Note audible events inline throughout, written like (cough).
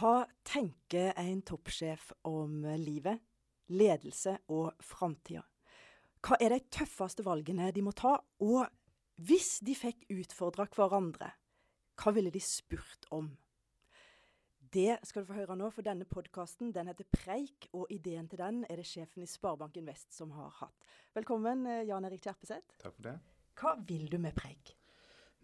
Hva tenker en toppsjef om livet, ledelse og framtida? Hva er de tøffeste valgene de må ta? Og hvis de fikk utfordra hverandre, hva ville de spurt om? Det skal du få høre nå, for denne podkasten den heter Preik, og ideen til den er det sjefen i Sparebanken Vest som har hatt. Velkommen, eh, Jan Erik Kjerpeseth. Takk for det. Hva vil du med Preik?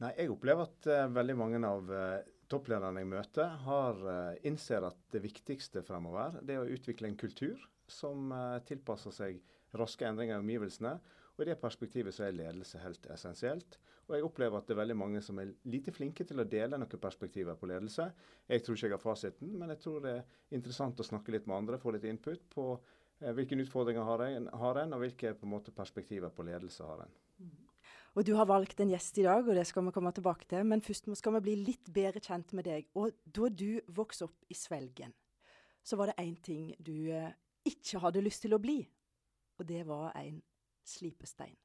Nei, Jeg opplever at uh, veldig mange av uh, topplederne jeg møter, har, uh, innser at det viktigste fremover det er å utvikle en kultur som tilpasser seg raske endringer i omgivelsene. Og I det perspektivet så er ledelse helt essensielt. Og jeg opplever at det er veldig mange som er lite flinke til å dele noen perspektiver på ledelse. Jeg tror ikke jeg har fasiten, men jeg tror det er interessant å snakke litt med andre, få litt input på hvilke utfordringer har en, har en og hvilke på en måte, perspektiver på ledelse har en. Og Du har valgt en gjest i dag, og det skal vi komme tilbake til. Men først skal vi bli litt bedre kjent med deg. Og Da du vokste opp i Svelgen, så var det én ting du eh, ikke hadde lyst til å bli. Og det var en slipestein.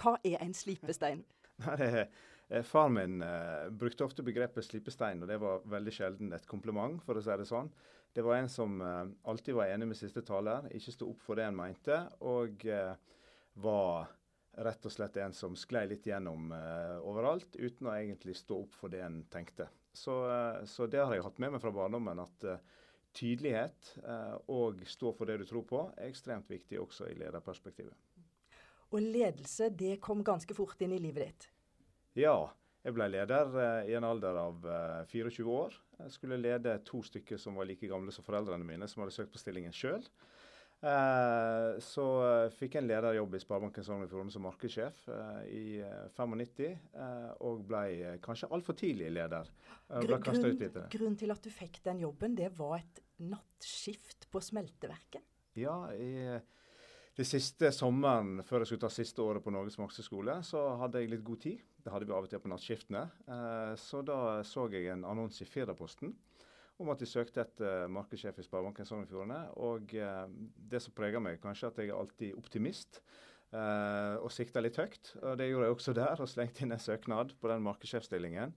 Hva er en slipestein? (laughs) Eh, Far min eh, brukte ofte begrepet slipestein, og det var veldig sjelden et kompliment, for å si det sånn. Det var en som eh, alltid var enig med siste taler, ikke sto opp for det en mente, og eh, var rett og slett en som sklei litt gjennom uh, overalt, uten å egentlig stå opp for det en tenkte. Så, uh, så det har jeg hatt med meg fra barndommen, at uh, tydelighet og stå for det du tror på, er ekstremt viktig også i lederperspektivet. Og ledelse, det kom ganske fort inn i livet ditt? Ja. Jeg ble leder i en alder av 24 år. Jeg skulle lede to stykker som var like gamle som foreldrene mine, som hadde søkt på stillingen sjøl. Eh, så eh, fikk jeg en lederjobb i Sparebanken Sogn og Fjordane som markedssjef eh, i 95, og ble kanskje altfor tidlig leder. Grunn, grunn, grunnen til at du fikk den jobben, det var et nattskift på smelteverket? Ja, i det siste sommeren før jeg skulle ta siste året på Norges makseskole, så hadde jeg litt god tid. Det hadde vi av og til på nattskiftene. Så da så jeg en annonse i Firdaposten om at de søkte etter uh, markedssjef i Sparebanken Sogn og Fjordane. Og uh, det som preger meg, kanskje at jeg er alltid optimist. Uh, og sikta litt høyt. og Det gjorde jeg også der, og slengte inn en søknad på den markedssjefstillingen.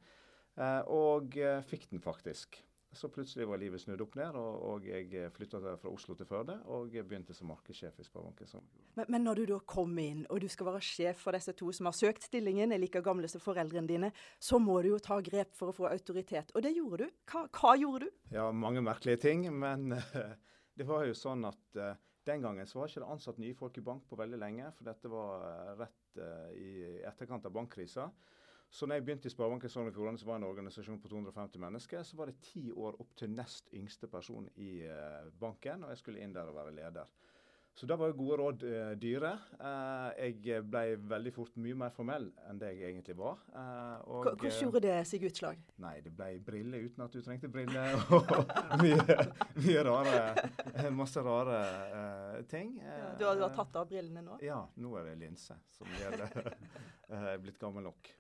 Uh, og fikk den faktisk. Så plutselig var livet snudd opp ned, og, og jeg flytta fra Oslo til Førde og begynte som markedssjef i Sparebanken. Men, men når du da kom inn, og du skal være sjef for disse to som har søkt stillingen, er like gamle som foreldrene dine, så må du jo ta grep for å få autoritet. Og det gjorde du. Hva, hva gjorde du? Ja, mange merkelige ting. Men (laughs) det var jo sånn at uh, den gangen så var ikke det ansatt nye folk i bank på veldig lenge, for dette var uh, rett uh, i etterkant av bankkrisa. Så når jeg begynte i Sparebanken Sogn og Fjordane, som var en organisasjon på 250 mennesker, så var det ti år opp til nest yngste person i uh, banken, og jeg skulle inn der og være leder. Så da var jo gode råd eh, dyre. Eh, jeg ble veldig fort mye mer formell enn det jeg egentlig var. Og, Hvordan gjorde det seg utslag? Nei, det ble briller uten at du trengte briller. (laughs) Og mye, mye rare Masse rare ting. Ja, du, har, du, har, tatt av brillene nå? Ja, nå er det linse som gjelder. (laughs) Jeg er blitt gammel nok.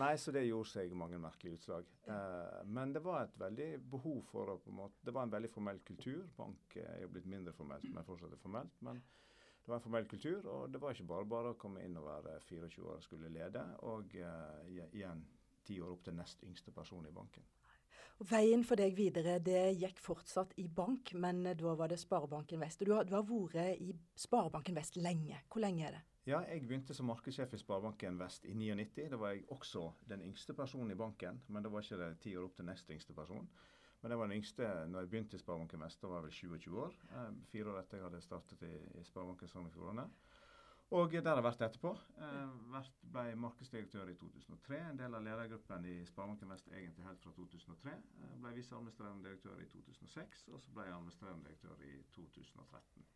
Nei, så det gjorde seg mange merkelige utslag. Eh, men det var et veldig behov for å på en måte, Det var en veldig formell kultur. Bank er jo blitt mindre formelt, men fortsatt er formelt. Men det var en formell kultur, og det var ikke bare bare å komme inn og være 24 år og skulle lede, og eh, igjen ti år opp til nest yngste person i banken. Veien for deg videre det gikk fortsatt i bank, men da var det Sparebanken Vest. Og du har, du har vært i Sparebanken Vest lenge. Hvor lenge er det? Ja, jeg begynte som markedssjef i Sparebanken Vest i 99. Da var jeg også den yngste personen i banken, men da var ikke det ti år opp til nest yngste person. Men jeg var den yngste når jeg begynte i Sparebanken Vest. Da var jeg vel 27 år. Eh, fire år etter jeg hadde startet i, i Sparebanken Sogn og Fjordane. Og der har jeg vært etterpå. Jeg ble markedsdirektør i 2003. En del av ledergruppen i Sparebanken Vest egentlig helt fra 2003. Jeg ble viseadministrerende direktør i 2006, og så ble jeg administrerende direktør i 2013.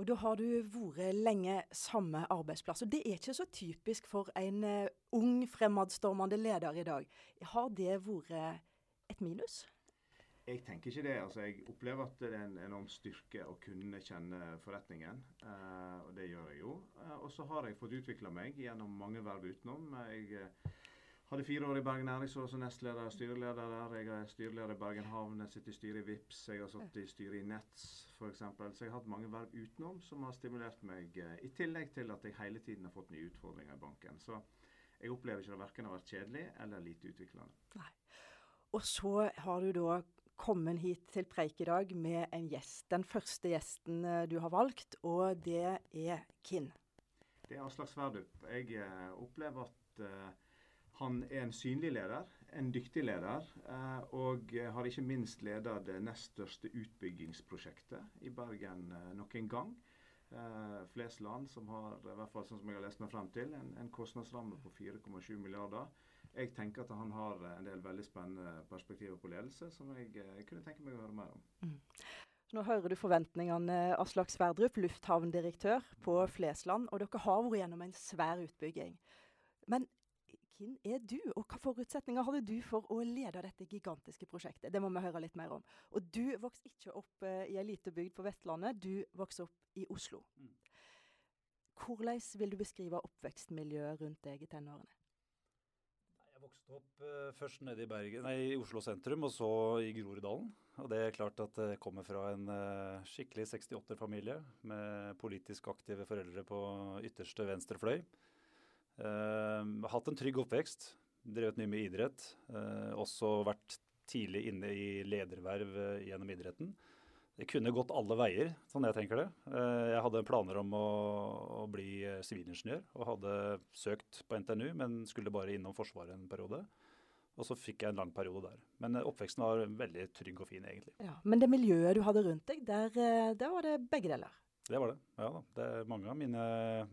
Og da har du vært lenge samme arbeidsplass. Og det er ikke så typisk for en uh, ung, fremadstormende leder i dag. Har det vært et minus? Jeg tenker ikke det. altså Jeg opplever at det er en enorm styrke å kunne kjenne forretningen. Uh, og det gjør jeg jo. Uh, og så har jeg fått utvikla meg gjennom mange verv utenom. Jeg hadde fire år i Bergen Næringsråd som nestleder og styreleder der. Jeg er styreleder i Bergen Havn, jeg sitter i styret i VIPS, jeg har sittet i styret i Nets f.eks. Så jeg har hatt mange verv utenom som har stimulert meg, eh, i tillegg til at jeg hele tiden har fått nye utfordringer i banken. Så jeg opplever ikke det verken har vært kjedelig eller lite utviklende. Nei. Og så har du da kommet hit til preik i dag med en gjest. Den første gjesten eh, du har valgt, og det er Kinn. Det er Aslak Sverdrup. Jeg eh, opplever at han er en synlig leder, en dyktig leder. Uh, og har ikke minst ledet det nest største utbyggingsprosjektet i Bergen noen nok en gang. Flesland, som har, i hvert fall sånn som jeg har lest meg frem til, en, en kostnadsramme på 4,7 milliarder jeg tenker at han har en del veldig spennende perspektiver på ledelse som jeg, jeg eh, kunne tenke meg å høre mer om. Mm. Nå hører du forventningene, Aslak Sverdrup, lufthavndirektør på Flesland. Og dere har vært gjennom en svær utbygging. Men hvem er du, og hvilke forutsetninger hadde du for å lede dette gigantiske prosjektet? Det må vi høre litt mer om. Og du vokste ikke opp uh, i ei lita bygd på Vestlandet, du vokste opp i Oslo. Mm. Hvordan vil du beskrive oppvekstmiljøet rundt deg i tenårene? vokste opp uh, først nede i, Bergen, nei, i Oslo sentrum, og så i Groruddalen. Og det er klart at det kommer fra en skikkelig 68-familie med politisk aktive foreldre på ytterste venstre fløy. Uh, hatt en trygg oppvekst. Drevet mye med idrett. også vært tidlig inne i lederverv gjennom idretten. Det kunne gått alle veier, sånn jeg tenker det. Jeg hadde planer om å, å bli sivilingeniør og hadde søkt på NTNU, men skulle bare innom Forsvaret en periode. Og så fikk jeg en lang periode der. Men oppveksten var veldig trygg og fin, egentlig. Ja, men det miljøet du hadde rundt deg, der, eh, der var det begge deler? Det var det. ja da. Det er mange av mine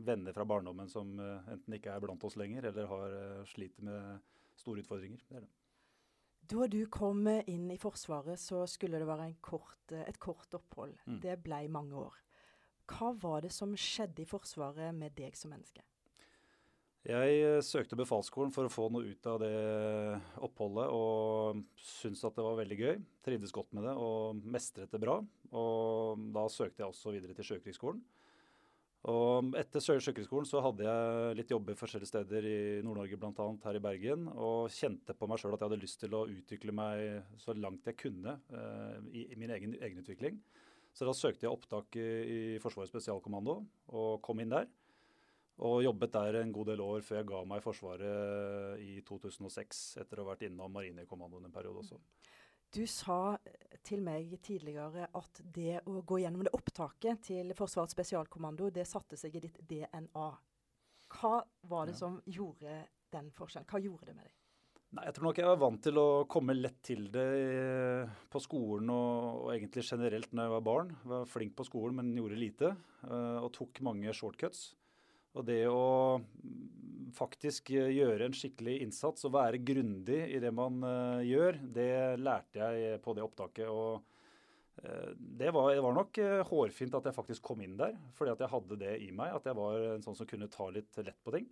venner fra barndommen som eh, enten ikke er blant oss lenger, eller har eh, sliter med store utfordringer. Det er det. Da du kom inn i Forsvaret, så skulle det være kort, et kort opphold. Mm. Det ble mange år. Hva var det som skjedde i Forsvaret med deg som menneske? Jeg eh, søkte befalsskolen for å få noe ut av det oppholdet, og syntes at det var veldig gøy. Trivdes godt med det og mestret det bra. Og da søkte jeg også videre til Sjøkrigsskolen. Og etter Sjøkrigsskolen så hadde jeg litt jobber forskjellige steder i Nord-Norge, bl.a. her i Bergen. Og kjente på meg sjøl at jeg hadde lyst til å utvikle meg så langt jeg kunne uh, i, min egen egenutvikling. Så da søkte jeg opptak i Forsvarets spesialkommando og kom inn der. Og jobbet der en god del år før jeg ga meg i Forsvaret i 2006, etter å ha vært innom Marinekommandoen en periode også. Du sa eh, til meg tidligere at det å gå gjennom det opptaket til Forsvarets spesialkommando, det satte seg i ditt DNA. Hva var det ja. som gjorde den forskjellen? Hva gjorde det med deg? Nei, Jeg tror nok jeg var vant til å komme lett til det eh, på skolen og, og egentlig generelt når jeg var barn. Jeg var flink på skolen, men gjorde lite. Uh, og tok mange shortcuts. Og det å faktisk eh, gjøre en skikkelig innsats og være grundig i det man uh, gjør, det lærte jeg på det opptaket. og uh, det, var, det var, nok uh, hårfint at jeg faktisk kom inn der, fordi at jeg hadde det i meg. At jeg var en sånn som kunne ta litt lett på ting.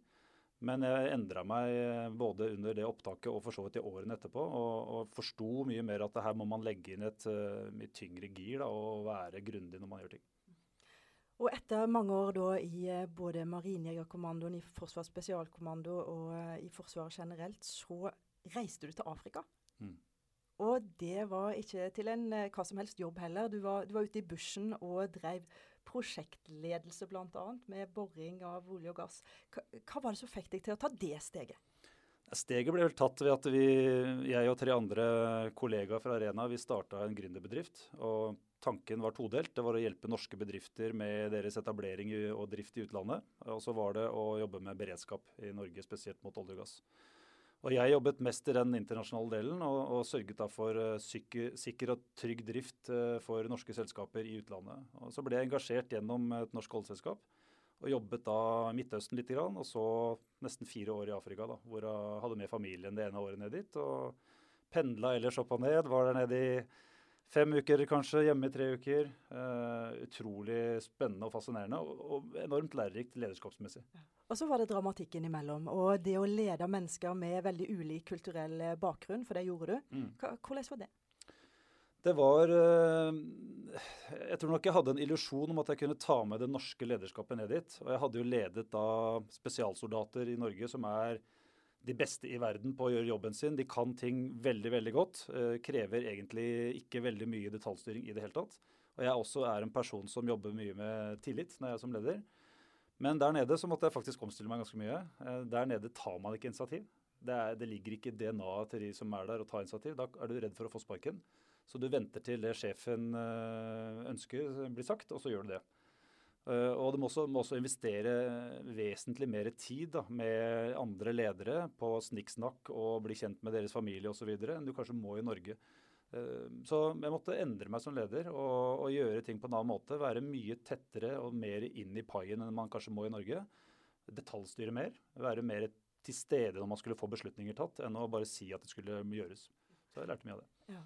Men jeg endra meg både under det opptaket og for så vidt i årene etterpå. Og, og forsto mye mer at her må man legge inn et mye tyngre gir da, og være grundig når man gjør ting. Og etter mange år da i eh, både Marinejegerkommandoen, i Forsvarets spesialkommando og uh, i Forsvaret generelt, så reiste du til Afrika. Mm. Og det var ikke til en uh, hva som helst jobb heller. Du var, du var ute i bushen og drev prosjektledelse bl.a. med boring av olje og gass. Hva, hva var det som fikk deg til å ta det steget? Steget ble vel tatt ved at vi, jeg og tre andre kollegaer fra Arena vi starta en gründerbedrift. og Tanken var todelt. Det var å hjelpe norske bedrifter med deres etablering og drift i utlandet. Og så var det å jobbe med beredskap i Norge, spesielt mot olje og gass. Og jeg jobbet mest i den internasjonale delen og, og sørget da for uh, sikker, sikker, og trygg drift uh, for norske selskaper i utlandet. Og så ble jeg engasjert gjennom et norsk oljeselskap og jobbet da i Midtøsten litt, og så nesten fire år i Afrika, da, hvor jeg hadde med familien det ene året ned dit. Og pendla ellers opp og ned. Var der nede i fem uker kanskje, hjemme i tre uker. Uh, utrolig spennende og fascinerende, og, og enormt lærerikt lederskapsmessig. Og så var det dramatikken imellom, og det å lede mennesker med veldig ulik kulturell bakgrunn, for det gjorde du. Mm. Hvordan var det? Det var eh, Jeg tror nok jeg hadde en illusjon om at jeg kunne ta med det norske lederskapet ned dit. Og jeg hadde jo ledet da spesialsoldater i Norge som er de beste i verden på å gjøre jobben sin. De kan ting veldig veldig godt. Eh, krever egentlig ikke veldig mye detaljstyring i det hele tatt. Og jeg også er en person som jobber mye med tillit når jeg er som leder. Men der nede så måtte jeg faktisk omstille meg ganske mye. Eh, der nede tar man ikke initiativ. Det, er, det ligger ikke DNA-et til de som er der å ta initiativ. Da er du redd for å få sparken. Så du venter til det sjefen ønsker blir sagt, og så gjør du det. Uh, og du må også, må også, investere vesentlig mer tid da, med andre ledere på snikksnakk og bli kjent med deres familie osv. enn du kanskje må i Norge. Uh, så jeg måtte endre meg som leder og, og, gjøre ting på en annen måte. Være mye tettere og mer inn i paien enn man kanskje må i Norge. Detaljstyre mer. Være mer til stede når man skulle få beslutninger tatt, enn å bare si at det skulle gjøres. Så jeg lærte mye av det. Ja.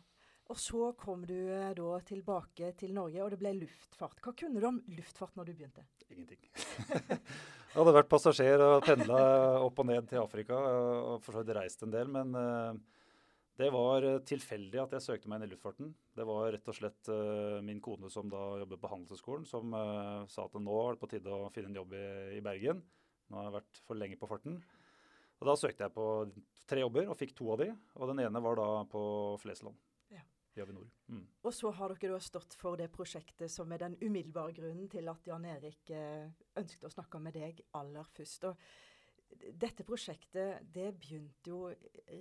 Og så kom du eh, da tilbake til Norge, og det ble luftfart. Hva kunne du om luftfart når du begynte? Ingenting. jeg (laughs) hadde vært passasjer og pendla opp og ned til Afrika og for så vidt reist en del. Men uh, det var tilfeldig at jeg søkte meg inn i luftfarten. Det var rett og slett min kone som da jobbet på Handelshøyskolen, som sa at nå er det på tide å finne en jobb i, i Bergen. Nå har jeg vært for lenge på farten. Og Da søkte jeg på tre jobber og fikk to av de. Og den ene var da på Flesland i Avinor. Mm. Og så har dere da stått for det prosjektet som er den umiddelbare grunnen til at Jan Erik eh, ønsket å snakke med deg aller først. Og dette prosjektet det begynte jo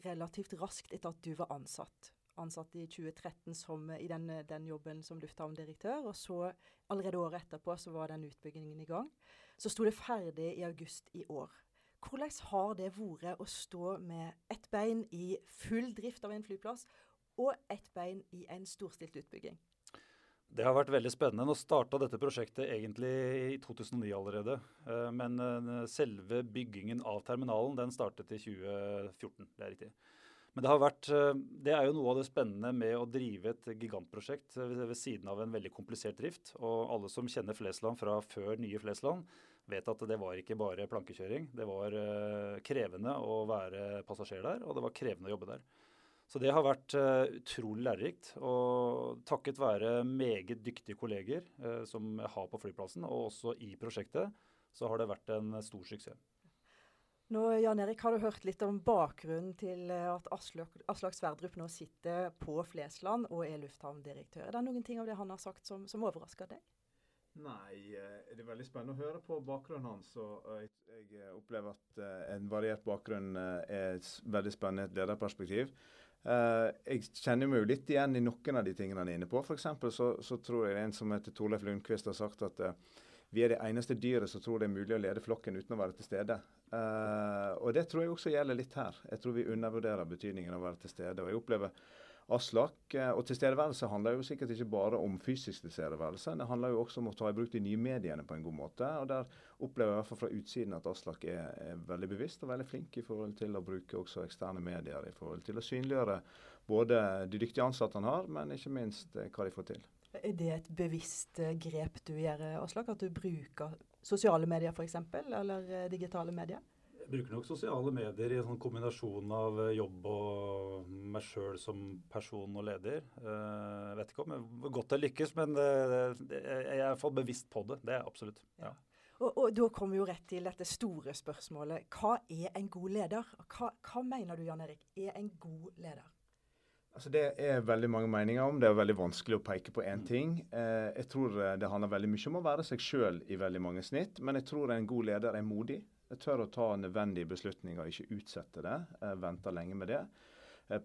relativt raskt etter at du var ansatt. Ansatt i 2013 som, i den, den jobben som lufthavndirektør. Og så allerede året etterpå så var den utbyggingen i gang. Så sto det ferdig i august i år. Hvordan har det vært å stå med ett bein i full drift av en flyplass, og ett bein i en storstilt utbygging. Det har vært veldig spennende. Nå starta dette prosjektet egentlig i 2009 allerede. Eh, men eh, selve byggingen av terminalen den startet i 2014. Det er riktig. Men det, vært, eh, det er jo noe av det spennende med å drive et gigantprosjekt ved siden av en veldig komplisert drift. Og alle som kjenner Flesland fra før nye Flesland, vet at det var ikke bare plankekjøring. Det var krevende å være passasjer der, og det var krevende å jobbe der. Så det har vært uh, utrolig lærerikt. Og takket være meget dyktige kolleger uh, som jeg har på flyplassen, og også i prosjektet, så har det vært en stor suksess. Nå, Jan Erik, har du hørt litt om bakgrunnen til eh, at Aslak, Aslak Sverdrup nå sitter på Flesland og er lufthavndirektør? Er det noen ting av det han har sagt som, som overrasker deg? Nei, det er veldig spennende å høre på bakgrunnen hans. og Jeg opplever at en variert bakgrunn er et veldig spennende et lederperspektiv. Uh, jeg kjenner meg jo litt igjen i noen av de tingene han er inne på. F.eks. Så, så tror jeg en som heter Torleif Lundqvist har sagt at uh, vi er det eneste dyret som tror det er mulig å lede flokken uten å være til stede. Uh, og det tror jeg også gjelder litt her. Jeg tror vi undervurderer betydningen av å være til stede. Og jeg opplever Aslak. Eh, og tilstedeværelse handler jo sikkert ikke bare om fysisk tilstedeværelse. Det handler jo også om å ta i bruk de nye mediene på en god måte. og Der opplever jeg i hvert fall fra utsiden at Aslak er, er, veldig bevisst og veldig flink i forhold til å bruke også eksterne medier i forhold til å synliggjøre både de dyktige ansatte han har, men ikke minst eh, hva de får til. Er det et bevisst eh, grep du gjør, Aslak? At du bruker sosiale medier f.eks., eller digitale medier? Bruker nok sosiale medier i en sånn kombinasjon av eh, jobb og meg sjøl som person og leder. Eh, jeg vet ikke om hvor godt jeg lykkes, men det, det, jeg er iallfall bevisst på det. Det er jeg absolutt. ja. Og, og, Da kommer vi jo rett til dette store spørsmålet. Hva er en god leder? Hva, hva mener du, Jan Erik, er en god leder? Altså Det er veldig mange meninger om. Det er veldig vanskelig å peke på én mm. ting. Eh, jeg tror det handler veldig mye om å være seg sjøl i veldig mange snitt. Men jeg tror en god leder er modig. Tør å ta nødvendige beslutninger, ikke utsette det. Vente lenge med det.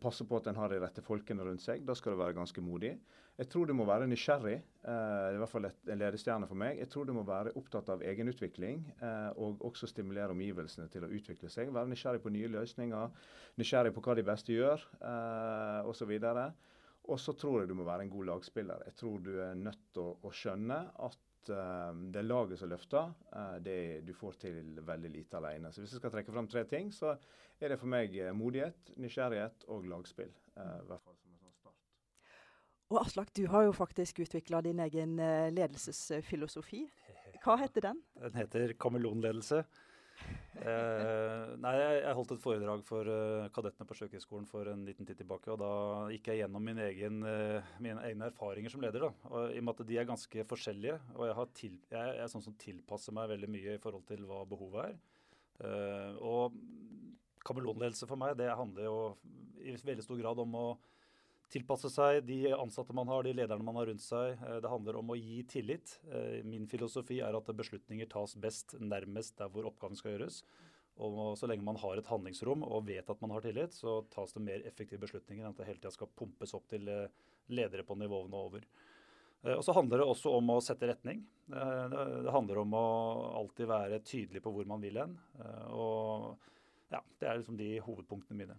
Passe på at en har de rette folkene rundt seg. Da skal du være ganske modig. Jeg tror du må være nysgjerrig. Eh, i hvert fall en ledestjerne for meg. Jeg tror du må være opptatt av egenutvikling, eh, og også stimulere omgivelsene til å utvikle seg. Være nysgjerrig på nye løsninger, nysgjerrig på hva de beste gjør, eh, osv. Og så tror jeg du må være en god lagspiller. Jeg tror du er nødt til å skjønne at uh, det laget som løfter, uh, det du får til veldig lite alene. Så hvis jeg skal trekke fram tre ting, så er det for meg eh, modighet, nysgjerrighet og lagspill. Uh, i hvert fall som en sånn start. Og Aslak, du har jo faktisk utvikla din egen ledelsesfilosofi. Hva heter den? Den heter kameleonledelse. Eh, nei, jeg, holdt et foredrag for uh, kadettene på Sjøkrigsskolen for en liten tid tilbake. og Da gikk jeg gjennom min egen, uh, mine egne erfaringer som leder. da, og I og med at de er ganske forskjellige. Og jeg, til, jeg, er sånn som tilpasser meg veldig mye i forhold til hva behovet er. Uh, og kameleonledelse for meg det handler jo i veldig stor grad om å tilpasse seg de ansatte man har, de lederne man har rundt seg. Eh, det handler om å gi tillit. Eh, min filosofi er at beslutninger tas best nærmest der hvor oppgaven skal gjøres. Og så lenge man har et handlingsrom og vet at man har tillit, så tas det mer effektive beslutninger enn at det hele tida skal pumpes opp til eh, ledere på nivåene over. Og så handler det også om å sette retning. Det handler om å alltid være tydelig på hvor man vil hen. Og ja, det er liksom de hovedpunktene mine.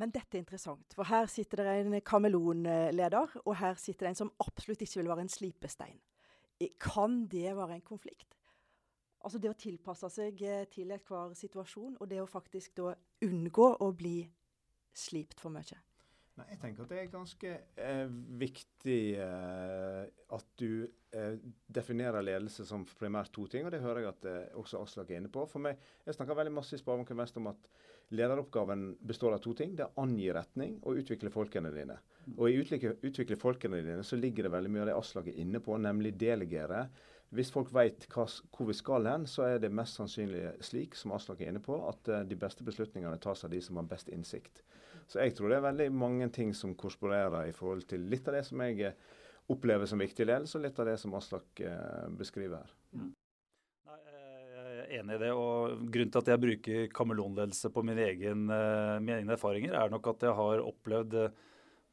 Men dette er interessant, for her sitter det en kameleonleder, og her sitter det en som absolutt ikke vil være en slipestein. Kan det være en konflikt? Altså det å tilpasse seg eh, til enhver situasjon, og det å faktisk da unngå å bli slipt for mye. Nei, jeg tenker at det er ganske eh, viktig eh, at du eh, definerer ledelse som primært to ting. og Det hører jeg at eh, også Aslak er inne på. For meg, Jeg snakker veldig masse i Sparebanken Vest om at lederoppgaven består av to ting. Det er å angi retning og utvikle folkene dine. Og i utvikle, utvikle folkene dine så ligger det veldig mye av det Aslak er inne på, nemlig delegere. Hvis folk vet hva, hvor vi skal hen, så er det mest sannsynlig slik, som Aslak er inne på, at uh, de beste beslutningene tas av de som har best innsikt. Så jeg tror det er veldig mange ting som korsporerer i forhold til litt av det som jeg eh, opplever som viktig ledelse, og litt av det som Aslak uh, beskriver her. Mm. jeg er enig i det. og Grunnen til at jeg bruker kameleonledelse på mine, egen, mine egne erfaringer, er nok at jeg har opplevd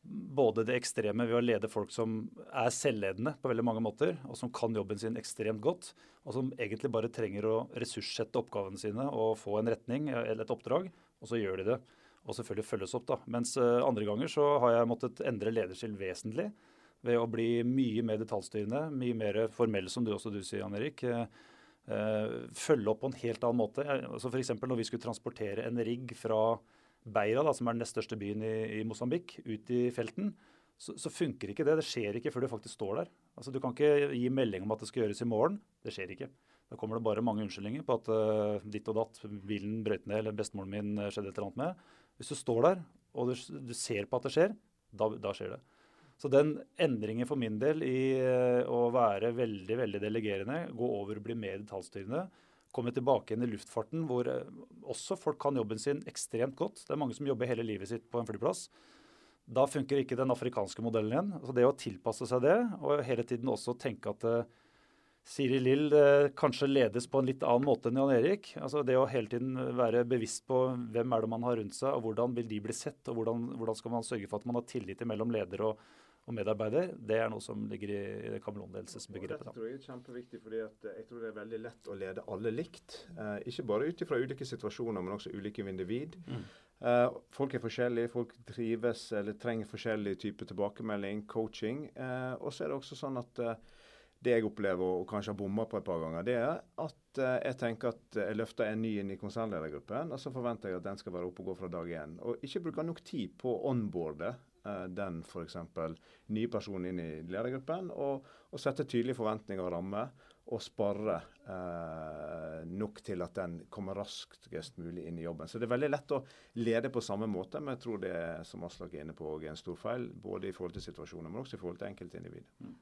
både det ekstreme ved å lede folk som er selvledende på veldig mange måter, og som kan jobben sin ekstremt godt, og som egentlig bare trenger å ressurssette oppgavene sine og få en retning eller et oppdrag, og så gjør de det. Og selvfølgelig følges opp, da. Mens uh, andre ganger så har jeg måttet endre lederstil vesentlig ved å bli mye mer detaljstyrende, mye mer formell, som du også du sier, Jan Erik. Uh, følge opp på en helt annen måte. Altså F.eks. når vi skulle transportere en rigg fra Beira, da, som er den nest største byen i, i Mosambik, ut i felten, så, så, funker ikke det. Det skjer ikke før du faktisk står der. Altså, Du kan ikke gi melding om at det skal gjøres i morgen. Det skjer ikke. Da kommer det bare mange unnskyldninger på at uh, ditt og datt, bilen brøyt ned, eller bestemoren min eh, skjedde et eller annet med. Hvis du står der og du, du ser på at det skjer, da, da, skjer det. Så den endringen for min del i uh, å være veldig veldig delegerende, gå over og bli mer detaljstyrende, komme tilbake igjen i luftfarten, hvor eh, også folk kan jobben sin ekstremt godt. Det er mange som jobber hele livet sitt på en flyplass. Da funker ikke den afrikanske modellen igjen. Så det å tilpasse seg det, og hele tiden også tenke at uh, Siri Lill uh, kanskje ledes på en litt annen måte enn Jan Erik. Altså det å hele tiden være bevisst på hvem er det man har rundt seg, og hvordan vil de bli sett, og hvordan, hvordan skal man sørge for at man har tillit mellom leder og, og medarbeider, det er noe som ligger i, i kameleonledelsesbegrepet. Det tror jeg er kjempeviktig, fordi eh, jeg tror det er veldig lett å lede alle likt. Eh, ikke bare ut ifra ulike situasjoner, men også ulike individ. Mm. Eh, folk er forskjellige, folk trives eller trenger forskjellig type tilbakemelding, coaching. Eh, og så er det også sånn at eh, det jeg opplever, og kanskje har bomma på et par ganger, det er at eh, jeg tenker at jeg løfter en ny inn i konsernledergruppen, og så forventer jeg at den skal være oppe og gå fra dag én. Og ikke bruke nok tid på å onboarde Eh, den f.eks. nye personen inn i ledergruppen, og, og sette tydelige forventninger og rammer, og spare eh, nok til at den kommer raskest mulig inn i jobben. Så det er veldig lett å lede på samme måte, men jeg tror det som Aslak er inne på, er en stor feil. Både i forhold til situasjoner, men også i forhold til enkeltindividet. Mm.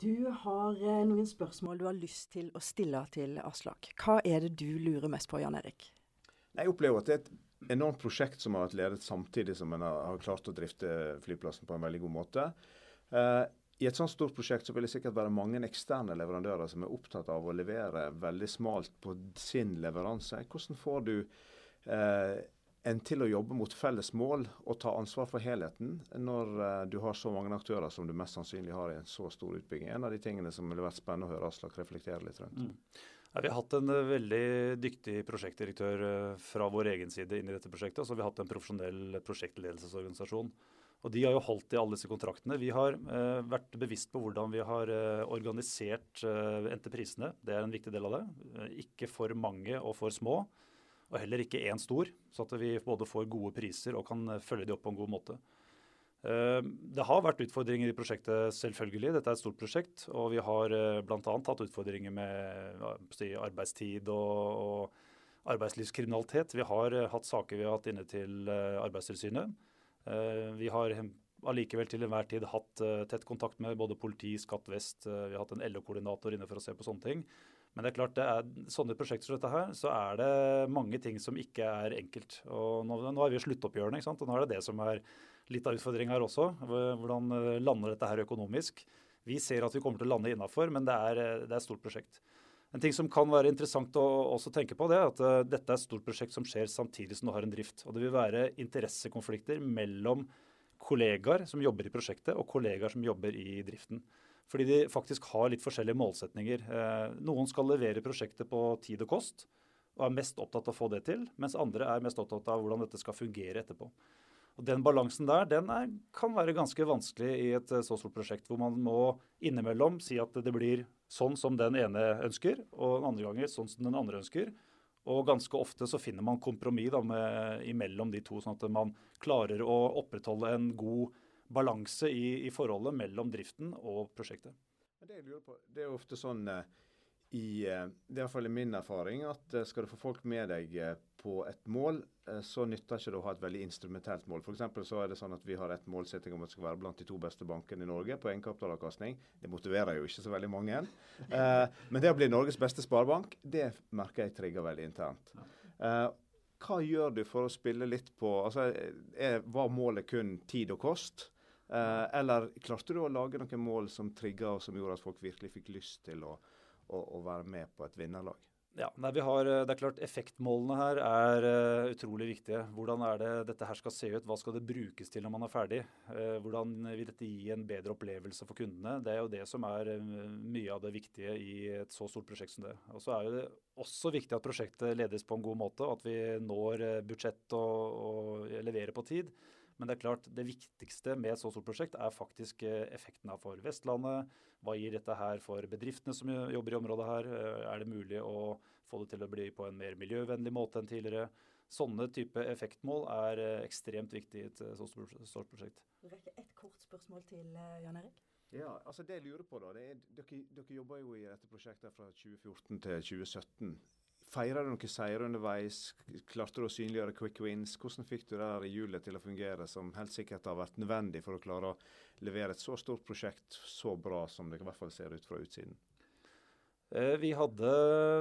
Du har eh, noen spørsmål du har lyst til å stille til Aslak. Hva er det du lurer mest på, Jan Erik? Jeg opplever at det er et enormt prosjekt som har vært ledet samtidig som en har, klart å drifte flyplassen på en veldig god måte. Uh, I et sånt stort prosjekt så vil det sikkert være mange eksterne leverandører som er opptatt av å levere veldig smalt på sin leveranse. Hvordan får du uh, en til å jobbe mot felles mål og ta ansvar for helheten når uh, du har så mange aktører som du mest sannsynlig har i en så stor utbygging? En av de tingene som ville vært spennende å høre Aslak reflektere litt rundt. Mm. Ja, vi har hatt en eh, veldig dyktig prosjektdirektør eh, fra vår egen side inn i dette prosjektet. Og så har vi hatt en profesjonell prosjektledelsesorganisasjon. Og De har jo holdt i alle disse kontraktene. Vi har eh, vært bevisst på hvordan vi har eh, organisert eh, entreprisene. Det er en viktig del av det. Eh, ikke for mange og for små, og heller ikke én stor. Så at vi både får gode priser og kan følge de opp på en god måte. Eh, det har vært utfordringer i prosjektet, selvfølgelig. Dette er et stort prosjekt. Og vi har eh, bl.a. hatt utfordringer med arbeidstid og, arbeidslivskriminalitet. Vi har eh, hatt saker vi har hatt inne til Arbeidstilsynet. Vi har allikevel til enhver tid hatt tett kontakt med både politi, Skatt vest. Vi har hatt en LO-koordinator inne for å se på sånne ting. Men det er klart, det er sånne prosjekter som dette her, så er det mange ting som ikke er enkelt. Og nå, nå er vi i sluttoppgjørene, ikke sant? og nå er det det som er litt av utfordringa her også. Hvordan eh, lander dette her økonomisk? Vi ser at vi kommer til å lande innafor, men det er, eh, det er, et stort prosjekt. En ting som kan være interessant å også tenke på, det er at uh, dette er et stort prosjekt som skjer samtidig som du har en drift. Og det vil være interessekonflikter mellom kollegaer som jobber i prosjektet, og kollegaer som jobber i driften. Fordi de faktisk har litt forskjellige målsetninger. Eh, noen skal levere prosjektet på tid og kost, og er mest opptatt av å få det til, mens andre er mest opptatt av hvordan dette skal fungere etterpå. Og Den balansen der den er, kan være ganske vanskelig i et eh, så stort prosjekt, hvor man må innimellom si at det blir sånn som den ene ønsker, og den andre ganger sånn som den andre ønsker. Og ganske ofte så finner man kompromiss imellom de to, sånn at man klarer å opprettholde en god balanse i, i forholdet mellom driften og prosjektet. Det, på, det er ofte sånn eh, i eh, Det er iallfall min erfaring at eh, skal du få folk med deg på et mål, så nytter ikke det å ha et veldig instrumentelt mål. F.eks. så er det sånn at vi har et målsetting om at det skal være blant de to beste bankene i Norge på egenkapitalavkastning. Det motiverer jo ikke så veldig mange. (laughs) Men det å bli Norges beste sparebank, det merker jeg trigger veldig internt. Hva gjør du for å spille litt på altså, Var målet kun tid og kost? Eh, eller klarte du å lage noen mål som trigga og som gjorde at folk virkelig fikk lyst til å, å, å være med på et vinnerlag? Ja, nei, har, eh, det er klart Effektmålene her er uh, utrolig viktige. Hvordan er det dette her skal se ut? Hva skal det brukes til når man er ferdig? Uh, hvordan vil dette gi en bedre opplevelse for kundene? Det er jo det som er uh, mye av det viktige i et så stort prosjekt som det. Og så er det også viktig at prosjektet ledes på en god måte, og at vi når budsjett og, og leverer på tid. Men det er klart, det viktigste med et så stort prosjekt er faktisk eh, effekten av for Vestlandet. Hva gir dette her for bedriftene som jobber i området her? Eh, er det mulig å få det til å bli på en mer miljøvennlig måte enn tidligere? Sånne type effektmål er eh, ekstremt viktig i et så stort prosjekt. Du rekker ett kort spørsmål til Jan Erik. Ja, altså det jeg lurer på da, er, dere, dere jobber jo i dette prosjektet fra 2014 til 2017. Feira du noen seire underveis? Klarte du å synliggjøre quick wins? Hvordan fikk du det her hjulet til å fungere, som helt sikkert har vært nødvendig for å klare å levere et så stort prosjekt så bra som det i hvert fall ser ut fra utsiden? Eh, vi hadde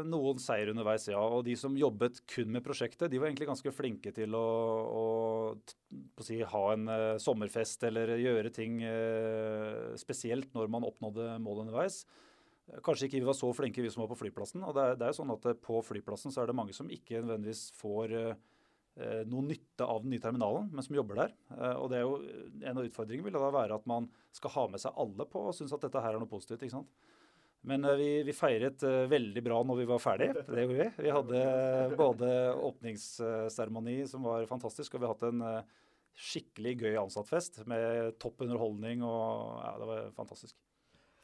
noen seier underveis, ja. Og de som jobbet kun med prosjektet, de var egentlig ganske flinke til å, å, si, ha en uh, sommerfest eller gjøre ting uh, spesielt når man oppnådde målet underveis. Kanskje ikke vi var så flinke, vi som var på flyplassen. og det er, det er sånn at På flyplassen så er det mange som ikke nødvendigvis får eh, noe nytte av den nye terminalen, men som jobber der. Eh, og det er jo En av utfordringene vil da være at man skal ha med seg alle på og synes at dette her er noe positivt. ikke sant? Men eh, vi, vi, feiret eh, veldig bra når vi var ferdig. Det gjorde vi. Vi hadde både åpningsseremoni som var fantastisk, og vi har hatt en eh, skikkelig gøy ansattfest med topp underholdning. og ja, Det var fantastisk.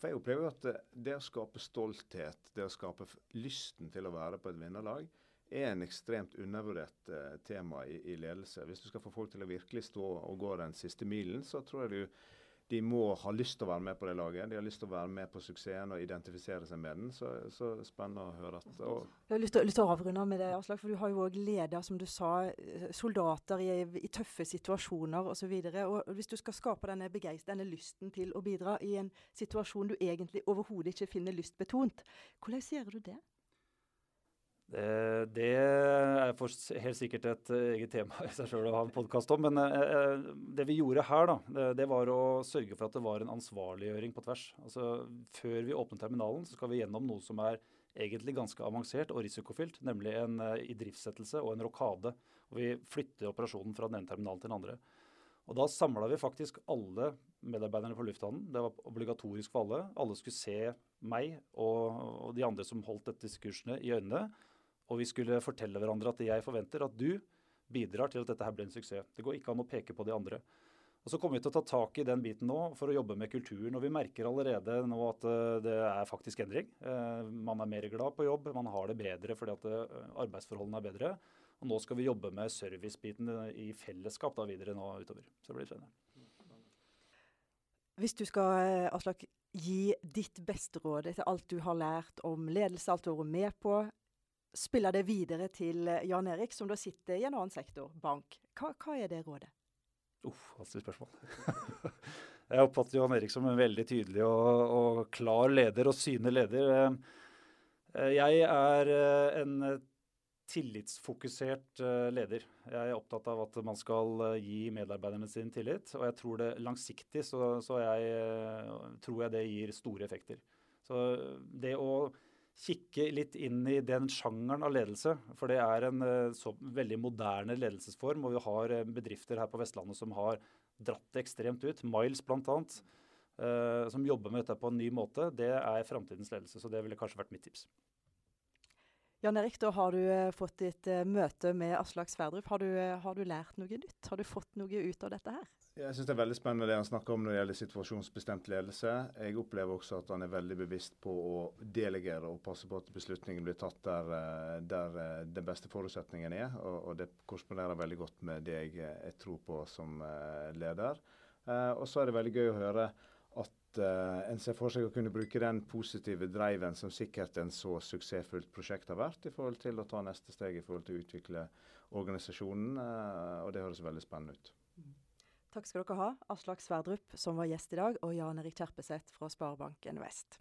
For Jeg opplever at det å skape stolthet, det å skape lysten til å være på et vinnerlag, er en ekstremt undervurdert uh, tema i, i, ledelse. Hvis du skal få folk til å virkelig stå og gå den siste milen, så tror jeg du de må ha lyst til å være med på det laget. De har lyst til å være med på suksessen og identifisere seg med den. Så, så spennende å høre. At, jeg har lyst til, lyst til, å avrunde med det, Aslak. For du har jo òg leder, som du sa, soldater i, i tøffe situasjoner osv. Hvis du skal skape denne denne lysten til å bidra i en situasjon du egentlig overhodet ikke finner lystbetont, hvordan gjør du det? Eh, det er helt sikkert et eh, eget tema i seg sjøl å ha en podkast om. Men eh, det vi gjorde her, da, det var å sørge for at det var en ansvarliggjøring på tvers. Altså, Før vi åpner terminalen, så skal vi gjennom noe som er egentlig ganske avansert og risikofylt, nemlig en idriftsettelse og en rokade. Og vi flytter operasjonen fra den ene terminalen til den andre. Og Da samla vi faktisk alle medarbeiderne på lufthavnen. Det var obligatorisk for alle. Alle skulle se meg og, de andre som holdt dette diskursene, i øynene og vi skulle fortelle hverandre at jeg forventer at du bidrar til at dette her blir en suksess. Det går ikke an å peke på de andre. Og Så kommer vi til å ta tak i den biten nå for å jobbe med kulturen. og Vi merker allerede nå at eh, det er faktisk endring. Eh, man er mer glad på jobb, man har det bedre fordi at eh, arbeidsforholdene er bedre. Og Nå skal vi jobbe med servicebiten i fellesskap da videre nå utover. Så det blir spennende. Hvis du skal Aslak, gi ditt beste råd etter alt du har lært om ledelse, alt du har vært med på, spille det videre til eh, Jan Erik, som da sitter i en annen sektor, bank. Hva, hva er det rådet? Uff, vanskelig spørsmål. (laughs) jeg oppfatter Jan Erik som en veldig tydelig og, og klar leder, og synlig leder. Eh, jeg er eh, en tillitsfokusert leder. Jeg er opptatt av at man skal gi medarbeiderne sin tillit. Og jeg tror det langsiktig så, så jeg, tror jeg det gir store effekter. Så det å kikke litt inn i den sjangeren av ledelse. For det er en eh, så veldig moderne ledelsesform. Og vi har eh, bedrifter her på Vestlandet som har dratt det ekstremt ut. Miles bl.a. Uh, som jobber med dette på en ny måte. Det er framtidens ledelse. Så det ville kanskje vært mitt tips. Jan Erik, da har du fått ditt møte med Aslak Sverdrup. Har du, har du, lært noe nytt? Har du fått noe ut av dette her? Jeg syns det er veldig spennende det han snakker om når det gjelder situasjonsbestemt ledelse. Jeg opplever også at han er veldig bevisst på å delegere og passe på at beslutningen blir tatt der, der den beste forutsetningen er. Og, og, det korresponderer veldig godt med det jeg, jeg tror på som leder. og så er det veldig gøy å høre at uh, en ser for seg å kunne bruke den positive driven som sikkert en så suksessfullt prosjekt har vært, i forhold til å ta neste steg i forhold til å utvikle organisasjonen. Og det høres veldig spennende ut. Takk skal dere ha, Aslak Sverdrup som var gjest i dag, og Jan Erik Kjerpeseth fra Sparebanken Vest.